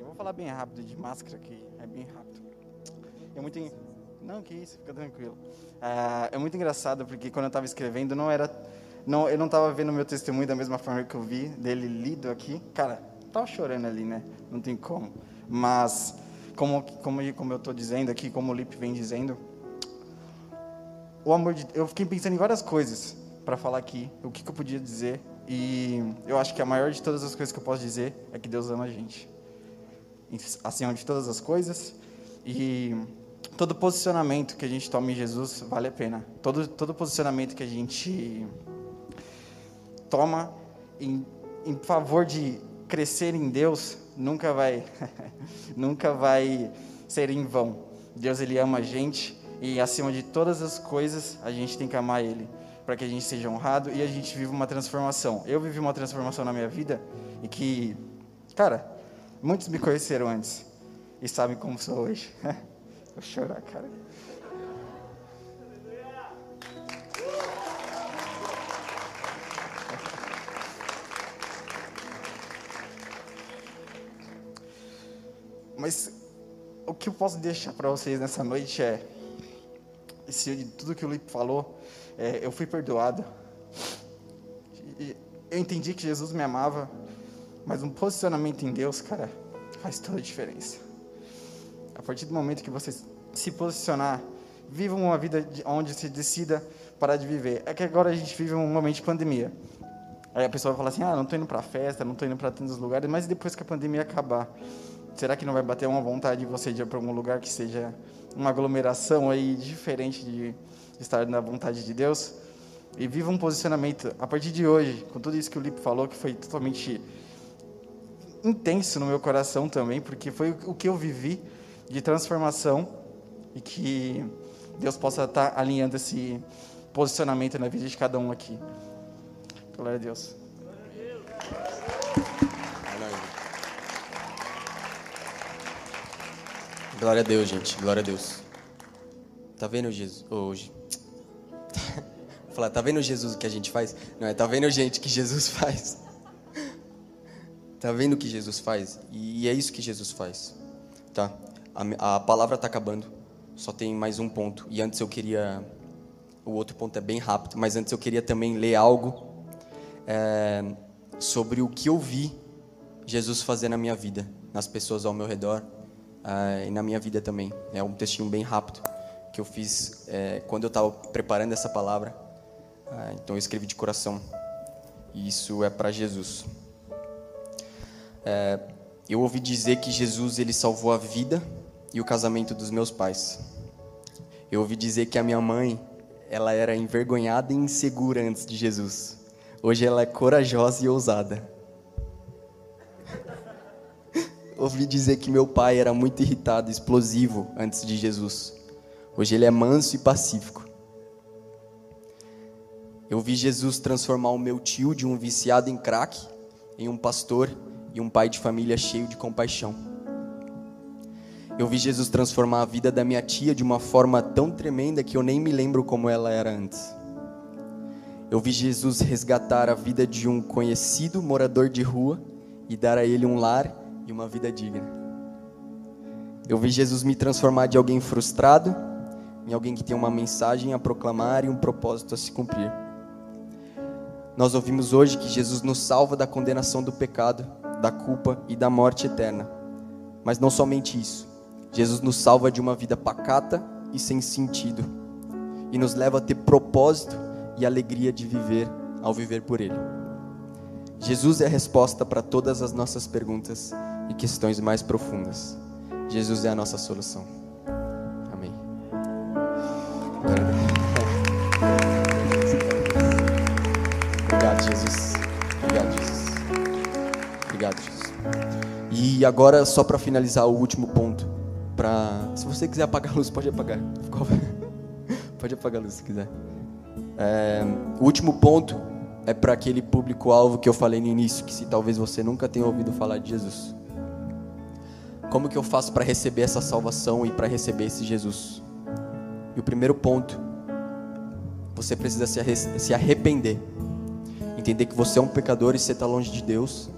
Vou falar bem rápido de máscara aqui. É bem rápido. É muito. Não, que isso, fica tranquilo. É, é muito engraçado porque quando eu estava escrevendo não era não, eu não estava vendo meu testemunho da mesma forma que eu vi dele lido aqui. Cara, tava chorando ali, né? Não tem como. Mas, como, como, como eu estou dizendo aqui, como o Lipe vem dizendo, o amor de eu fiquei pensando em várias coisas para falar aqui, o que, que eu podia dizer e eu acho que a maior de todas as coisas que eu posso dizer é que Deus ama a gente. Acima de todas as coisas. E todo posicionamento que a gente toma em Jesus vale a pena. Todo, todo posicionamento que a gente toma em, em favor de crescer em Deus nunca vai nunca vai ser em vão. Deus ele ama a gente e acima de todas as coisas a gente tem que amar ele para que a gente seja honrado e a gente viva uma transformação. Eu vivi uma transformação na minha vida e que, cara, muitos me conheceram antes e sabem como sou hoje. Vou chorar, cara. Mas o que eu posso deixar para vocês nessa noite é, esse, de tudo que o Lipe falou, é, eu fui perdoado. E eu entendi que Jesus me amava, mas um posicionamento em Deus, cara, faz toda a diferença. Partir do momento que você se posicionar, viva uma vida onde você decida parar de viver. É que agora a gente vive um momento de pandemia. Aí a pessoa vai falar assim: ah, não estou indo para festa, não estou indo para tantos lugares, mas depois que a pandemia acabar, será que não vai bater uma vontade de você ir para algum lugar que seja uma aglomeração aí diferente de estar na vontade de Deus e viva um posicionamento a partir de hoje, com tudo isso que o Lipe falou, que foi totalmente intenso no meu coração também, porque foi o que eu vivi de transformação e que Deus possa estar alinhando esse posicionamento na vida de cada um aqui. Glória a Deus. Glória a Deus, gente. Glória a Deus. Tá vendo Jesus hoje? Falar, tá vendo Jesus o que a gente faz? Não, é tá vendo gente que Jesus faz. Tá vendo o que Jesus faz? E é isso que Jesus faz. Tá? A, a palavra tá acabando. Só tem mais um ponto. E antes eu queria o outro ponto é bem rápido, mas antes eu queria também ler algo é, sobre o que eu vi Jesus fazer na minha vida, nas pessoas ao meu redor é, e na minha vida também. É um textinho bem rápido que eu fiz é, quando eu estava preparando essa palavra. Ah, então eu escrevi de coração. E isso é para Jesus. É, eu ouvi dizer que Jesus ele salvou a vida e o casamento dos meus pais. Eu ouvi dizer que a minha mãe ela era envergonhada e insegura antes de Jesus. Hoje ela é corajosa e ousada. ouvi dizer que meu pai era muito irritado, explosivo antes de Jesus. Hoje ele é manso e pacífico. Eu vi Jesus transformar o meu tio de um viciado em crack em um pastor e um pai de família cheio de compaixão. Eu vi Jesus transformar a vida da minha tia de uma forma tão tremenda que eu nem me lembro como ela era antes. Eu vi Jesus resgatar a vida de um conhecido morador de rua e dar a ele um lar e uma vida digna. Eu vi Jesus me transformar de alguém frustrado em alguém que tem uma mensagem a proclamar e um propósito a se cumprir. Nós ouvimos hoje que Jesus nos salva da condenação do pecado, da culpa e da morte eterna. Mas não somente isso. Jesus nos salva de uma vida pacata e sem sentido e nos leva a ter propósito e alegria de viver ao viver por Ele. Jesus é a resposta para todas as nossas perguntas e questões mais profundas. Jesus é a nossa solução. Obrigado, Jesus. Obrigado, Jesus. Obrigado, Jesus. E agora, só para finalizar o último ponto, para se você quiser apagar a luz, pode apagar. Pode apagar a luz se quiser. É, o último ponto é para aquele público-alvo que eu falei no início, que se talvez você nunca tenha ouvido falar de Jesus. Como que eu faço para receber essa salvação e para receber esse Jesus? E o primeiro ponto, você precisa se arrepender. Entender que você é um pecador e você está longe de Deus.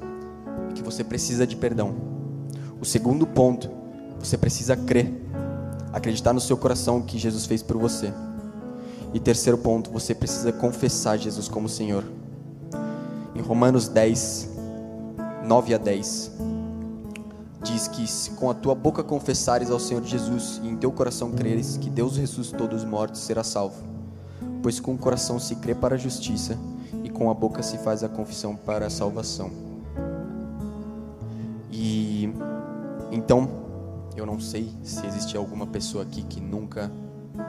E que você precisa de perdão. O segundo ponto, você precisa crer. Acreditar no seu coração que Jesus fez por você. E terceiro ponto, você precisa confessar Jesus como Senhor. Em Romanos 10, 9 a 10 diz que se com a tua boca confessares ao Senhor Jesus e em teu coração creres que Deus ressuscitou dos mortos, será salvo. pois com o coração se crê para a justiça e com a boca se faz a confissão para a salvação. E então, eu não sei se existe alguma pessoa aqui que nunca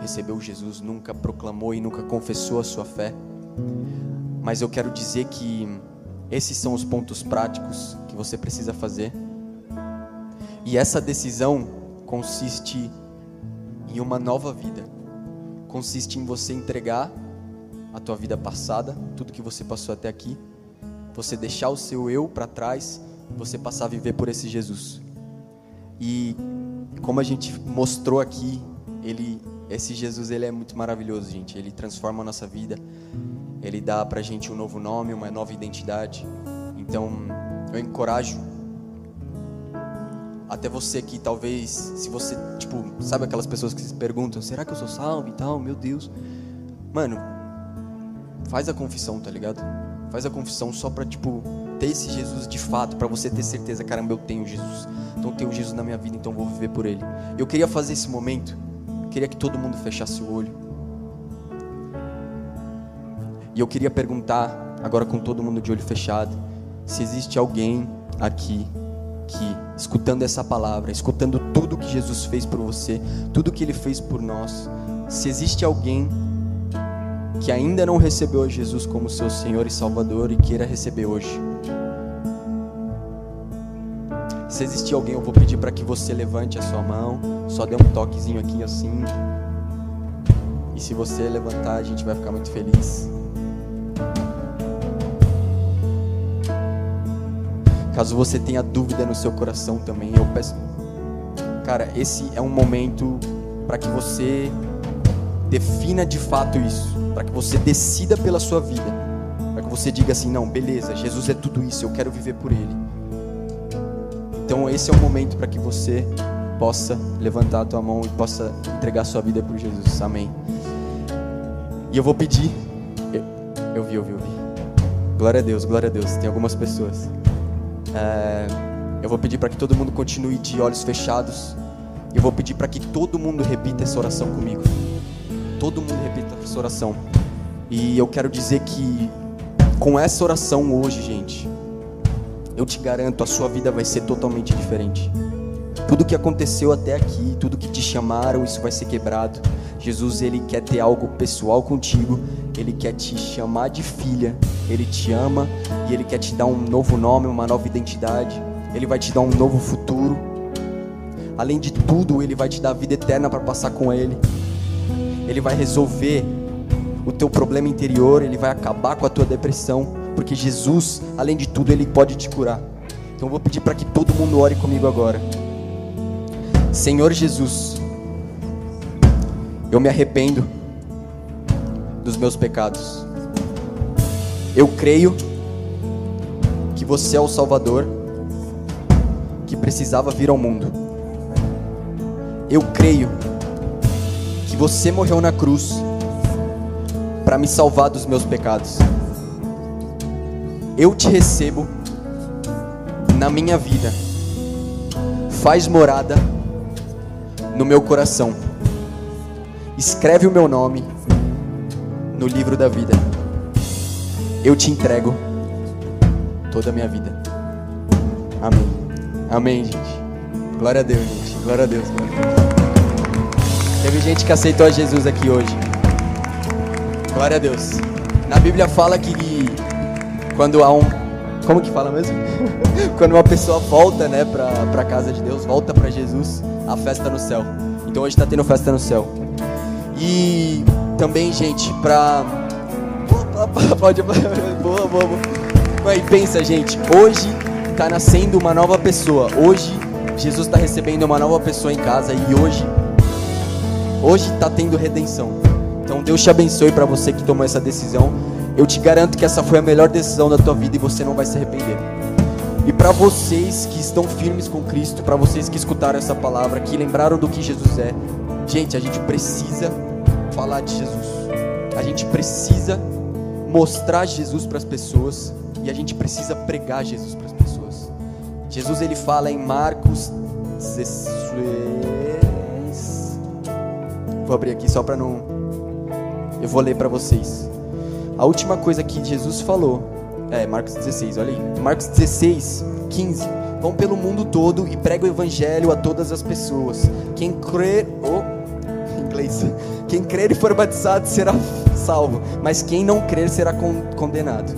recebeu Jesus, nunca proclamou e nunca confessou a sua fé. Mas eu quero dizer que esses são os pontos práticos que você precisa fazer. E essa decisão consiste em uma nova vida. Consiste em você entregar a tua vida passada, tudo que você passou até aqui, você deixar o seu eu para trás, você passar a viver por esse Jesus. E como a gente mostrou aqui, ele esse Jesus ele é muito maravilhoso, gente. Ele transforma a nossa vida. Ele dá pra gente um novo nome, uma nova identidade. Então, eu encorajo até você que talvez, se você, tipo, sabe aquelas pessoas que se perguntam, será que eu sou salvo e tal? Meu Deus. Mano, faz a confissão, tá ligado? Faz a confissão só pra, tipo, ter esse Jesus de fato, para você ter certeza, caramba, eu tenho Jesus. Eu tenho Jesus na minha vida, então vou viver por ele. Eu queria fazer esse momento queria que todo mundo fechasse o olho. E eu queria perguntar, agora com todo mundo de olho fechado, se existe alguém aqui que, escutando essa palavra, escutando tudo que Jesus fez por você, tudo que ele fez por nós, se existe alguém que ainda não recebeu Jesus como seu Senhor e Salvador e queira receber hoje. Se existir alguém, eu vou pedir para que você levante a sua mão. Só dê um toquezinho aqui assim. E se você levantar, a gente vai ficar muito feliz. Caso você tenha dúvida no seu coração também, eu peço. Cara, esse é um momento para que você defina de fato isso, para que você decida pela sua vida, para que você diga assim: não, beleza, Jesus é tudo isso, eu quero viver por Ele. Então esse é o momento para que você possa levantar a tua mão e possa entregar sua vida para Jesus. Amém. E eu vou pedir. Eu, eu vi, eu vi, eu vi. Glória a Deus, glória a Deus. Tem algumas pessoas. É, eu vou pedir para que todo mundo continue de olhos fechados. Eu vou pedir para que todo mundo repita essa oração comigo. Todo mundo repita essa oração. E eu quero dizer que com essa oração hoje, gente, eu te garanto, a sua vida vai ser totalmente diferente. Tudo que aconteceu até aqui, tudo que te chamaram, isso vai ser quebrado. Jesus, ele quer ter algo pessoal contigo, ele quer te chamar de filha, ele te ama e ele quer te dar um novo nome, uma nova identidade. Ele vai te dar um novo futuro. Além de tudo, ele vai te dar vida eterna para passar com ele. Ele vai resolver o teu problema interior, ele vai acabar com a tua depressão porque Jesus, além de tudo, ele pode te curar. Então eu vou pedir para que todo mundo ore comigo agora. Senhor Jesus, eu me arrependo dos meus pecados. Eu creio que você é o Salvador que precisava vir ao mundo. Eu creio que você morreu na cruz para me salvar dos meus pecados eu te recebo na minha vida. Faz morada no meu coração. Escreve o meu nome no livro da vida. Eu te entrego toda a minha vida. Amém. Amém, gente. Glória a Deus, gente. Glória a Deus. Glória a Deus. Teve gente que aceitou a Jesus aqui hoje. Glória a Deus. Na Bíblia fala que quando há um. Como que fala mesmo? quando uma pessoa volta, né, pra, pra casa de Deus, volta para Jesus, a festa no céu. Então hoje está tendo festa no céu. E também, gente, pra. Pode. Boa, boa, boa. E pensa, gente, hoje está nascendo uma nova pessoa. Hoje Jesus está recebendo uma nova pessoa em casa e hoje, hoje está tendo redenção. Então Deus te abençoe para você que tomou essa decisão. Eu te garanto que essa foi a melhor decisão da tua vida e você não vai se arrepender. E para vocês que estão firmes com Cristo, para vocês que escutaram essa palavra, que lembraram do que Jesus é, gente, a gente precisa falar de Jesus. A gente precisa mostrar Jesus para as pessoas e a gente precisa pregar Jesus para as pessoas. Jesus ele fala em Marcos 16. Vou abrir aqui só para não Eu vou ler para vocês. A última coisa que Jesus falou é Marcos 16, olha aí. Marcos 16, 15. Vão pelo mundo todo e pregam o evangelho a todas as pessoas. Quem crer, oh, inglês. Quem crer e for batizado será salvo, mas quem não crer será condenado.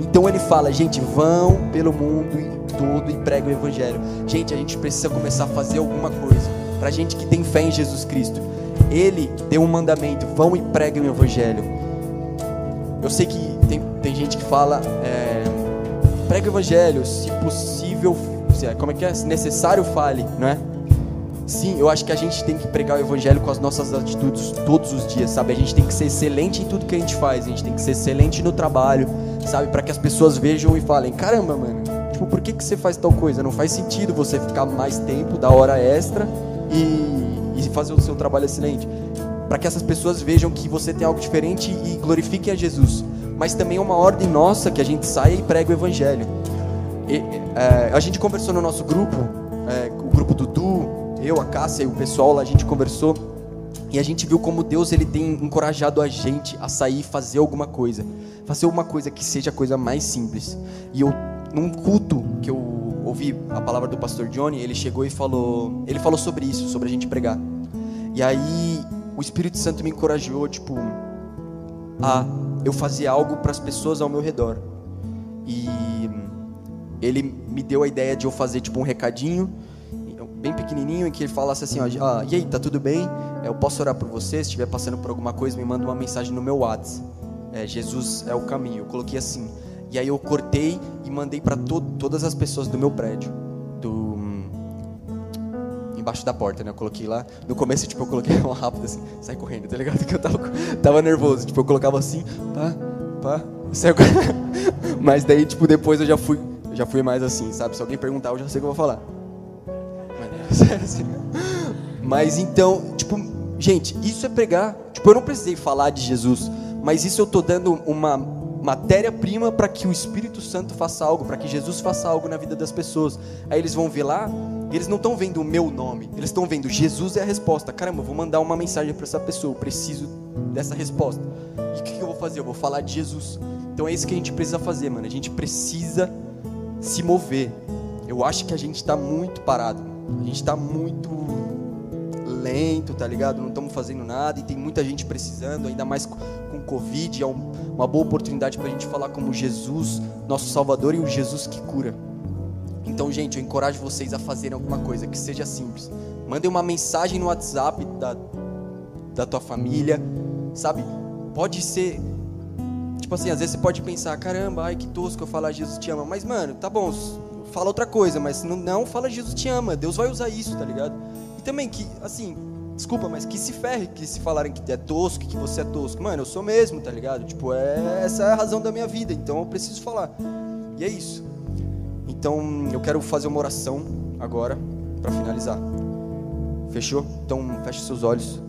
Então ele fala, gente, vão pelo mundo todo e pregam o evangelho. Gente, a gente precisa começar a fazer alguma coisa. Pra gente que tem fé em Jesus Cristo. Ele deu um mandamento: vão e preguem o Evangelho. Eu sei que tem, tem gente que fala: é, pregue o Evangelho, se possível, como é que é? Se necessário, fale, não é? Sim, eu acho que a gente tem que pregar o Evangelho com as nossas atitudes todos os dias, sabe? A gente tem que ser excelente em tudo que a gente faz, a gente tem que ser excelente no trabalho, sabe? Para que as pessoas vejam e falem: caramba, mano, tipo, por que, que você faz tal coisa? Não faz sentido você ficar mais tempo, da hora extra e e fazer o seu trabalho excelente. Para que essas pessoas vejam que você tem algo diferente e glorifiquem a Jesus. Mas também é uma ordem nossa que a gente saia e pregue o Evangelho. E, é, a gente conversou no nosso grupo, é, o grupo do Du, eu, a Cássia e o pessoal lá, a gente conversou e a gente viu como Deus ele tem encorajado a gente a sair e fazer alguma coisa. Fazer uma coisa que seja a coisa mais simples. E eu, num culto que eu ouvi a palavra do pastor Johnny, ele chegou e falou, ele falou sobre isso, sobre a gente pregar. E aí o Espírito Santo me encorajou, tipo, a eu fazer algo para as pessoas ao meu redor. E ele me deu a ideia de eu fazer tipo um recadinho bem pequenininho em que ele falasse assim, ó, ah, e aí, tá tudo bem? Eu posso orar por você? Se estiver passando por alguma coisa, me manda uma mensagem no meu WhatsApp. É, Jesus é o caminho. Eu coloquei assim. E aí eu cortei e mandei para to todas as pessoas do meu prédio, embaixo da porta, né? Eu coloquei lá. No começo, tipo, eu coloquei uma rápida assim, sai correndo, tá ligado? Que eu tava, tava nervoso. Tipo, eu colocava assim, pá, pá, sai Mas daí, tipo, depois eu já fui, já fui mais assim, sabe? Se alguém perguntar, eu já sei o que eu vou falar. Assim. Mas então, tipo, gente, isso é pregar. Tipo, eu não precisei falar de Jesus, mas isso eu tô dando uma matéria-prima para que o Espírito Santo faça algo, para que Jesus faça algo na vida das pessoas. Aí eles vão ver lá, eles não estão vendo o meu nome, eles estão vendo Jesus é a resposta. Caramba, eu vou mandar uma mensagem para essa pessoa, eu preciso dessa resposta. E o que, eu vou fazer? Eu vou falar de Jesus. Então é isso que a gente precisa fazer, mano. A gente precisa se mover. Eu acho que a gente está muito parado. A gente está muito lento, tá ligado? Não estamos fazendo nada e tem muita gente precisando, ainda mais com Covid. É um, uma boa oportunidade para a gente falar como Jesus, nosso Salvador e o Jesus que cura. Então, gente, eu encorajo vocês a fazerem alguma coisa que seja simples. Mandem uma mensagem no WhatsApp da, da tua família, sabe? Pode ser. Tipo assim, às vezes você pode pensar, caramba, ai que tosco eu falar Jesus te ama. Mas, mano, tá bom, fala outra coisa, mas não, não fala Jesus te ama. Deus vai usar isso, tá ligado? E também que, assim, Desculpa, mas que se ferre que se falarem que é tosco, que você é tosco. Mano, eu sou mesmo, tá ligado? Tipo, é, essa é a razão da minha vida, então eu preciso falar. E é isso. Então, eu quero fazer uma oração agora para finalizar. Fechou? Então, feche seus olhos.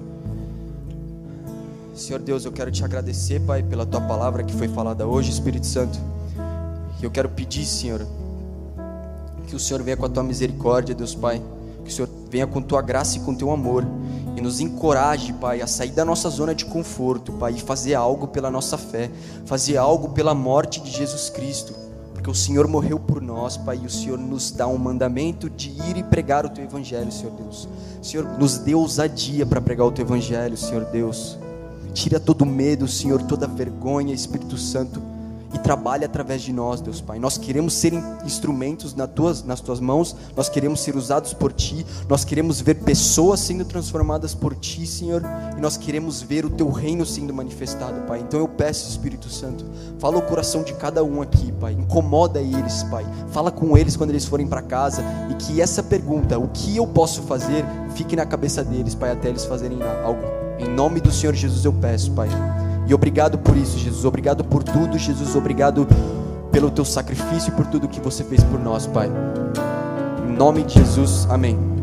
Senhor Deus, eu quero te agradecer, Pai, pela tua palavra que foi falada hoje, Espírito Santo. E eu quero pedir, Senhor, que o Senhor venha com a tua misericórdia, Deus Pai que o Senhor venha com tua graça e com teu amor e nos encoraje, Pai, a sair da nossa zona de conforto, Pai, e fazer algo pela nossa fé, fazer algo pela morte de Jesus Cristo, porque o Senhor morreu por nós, Pai, e o Senhor nos dá um mandamento de ir e pregar o teu evangelho, Senhor Deus. Senhor, nos dê ousadia para pregar o teu evangelho, Senhor Deus. Tira todo medo, Senhor, toda vergonha, Espírito Santo e trabalhe através de nós, Deus Pai. Nós queremos ser instrumentos nas tuas, nas tuas mãos, nós queremos ser usados por Ti, nós queremos ver pessoas sendo transformadas por Ti, Senhor, e nós queremos ver o Teu reino sendo manifestado, Pai. Então eu peço, Espírito Santo, fala o coração de cada um aqui, Pai, incomoda eles, Pai, fala com eles quando eles forem para casa, e que essa pergunta, o que eu posso fazer, fique na cabeça deles, Pai, até eles fazerem algo. Em nome do Senhor Jesus eu peço, Pai. E obrigado por isso, Jesus. Obrigado por tudo, Jesus. Obrigado pelo teu sacrifício e por tudo que você fez por nós, Pai. Em nome de Jesus, amém.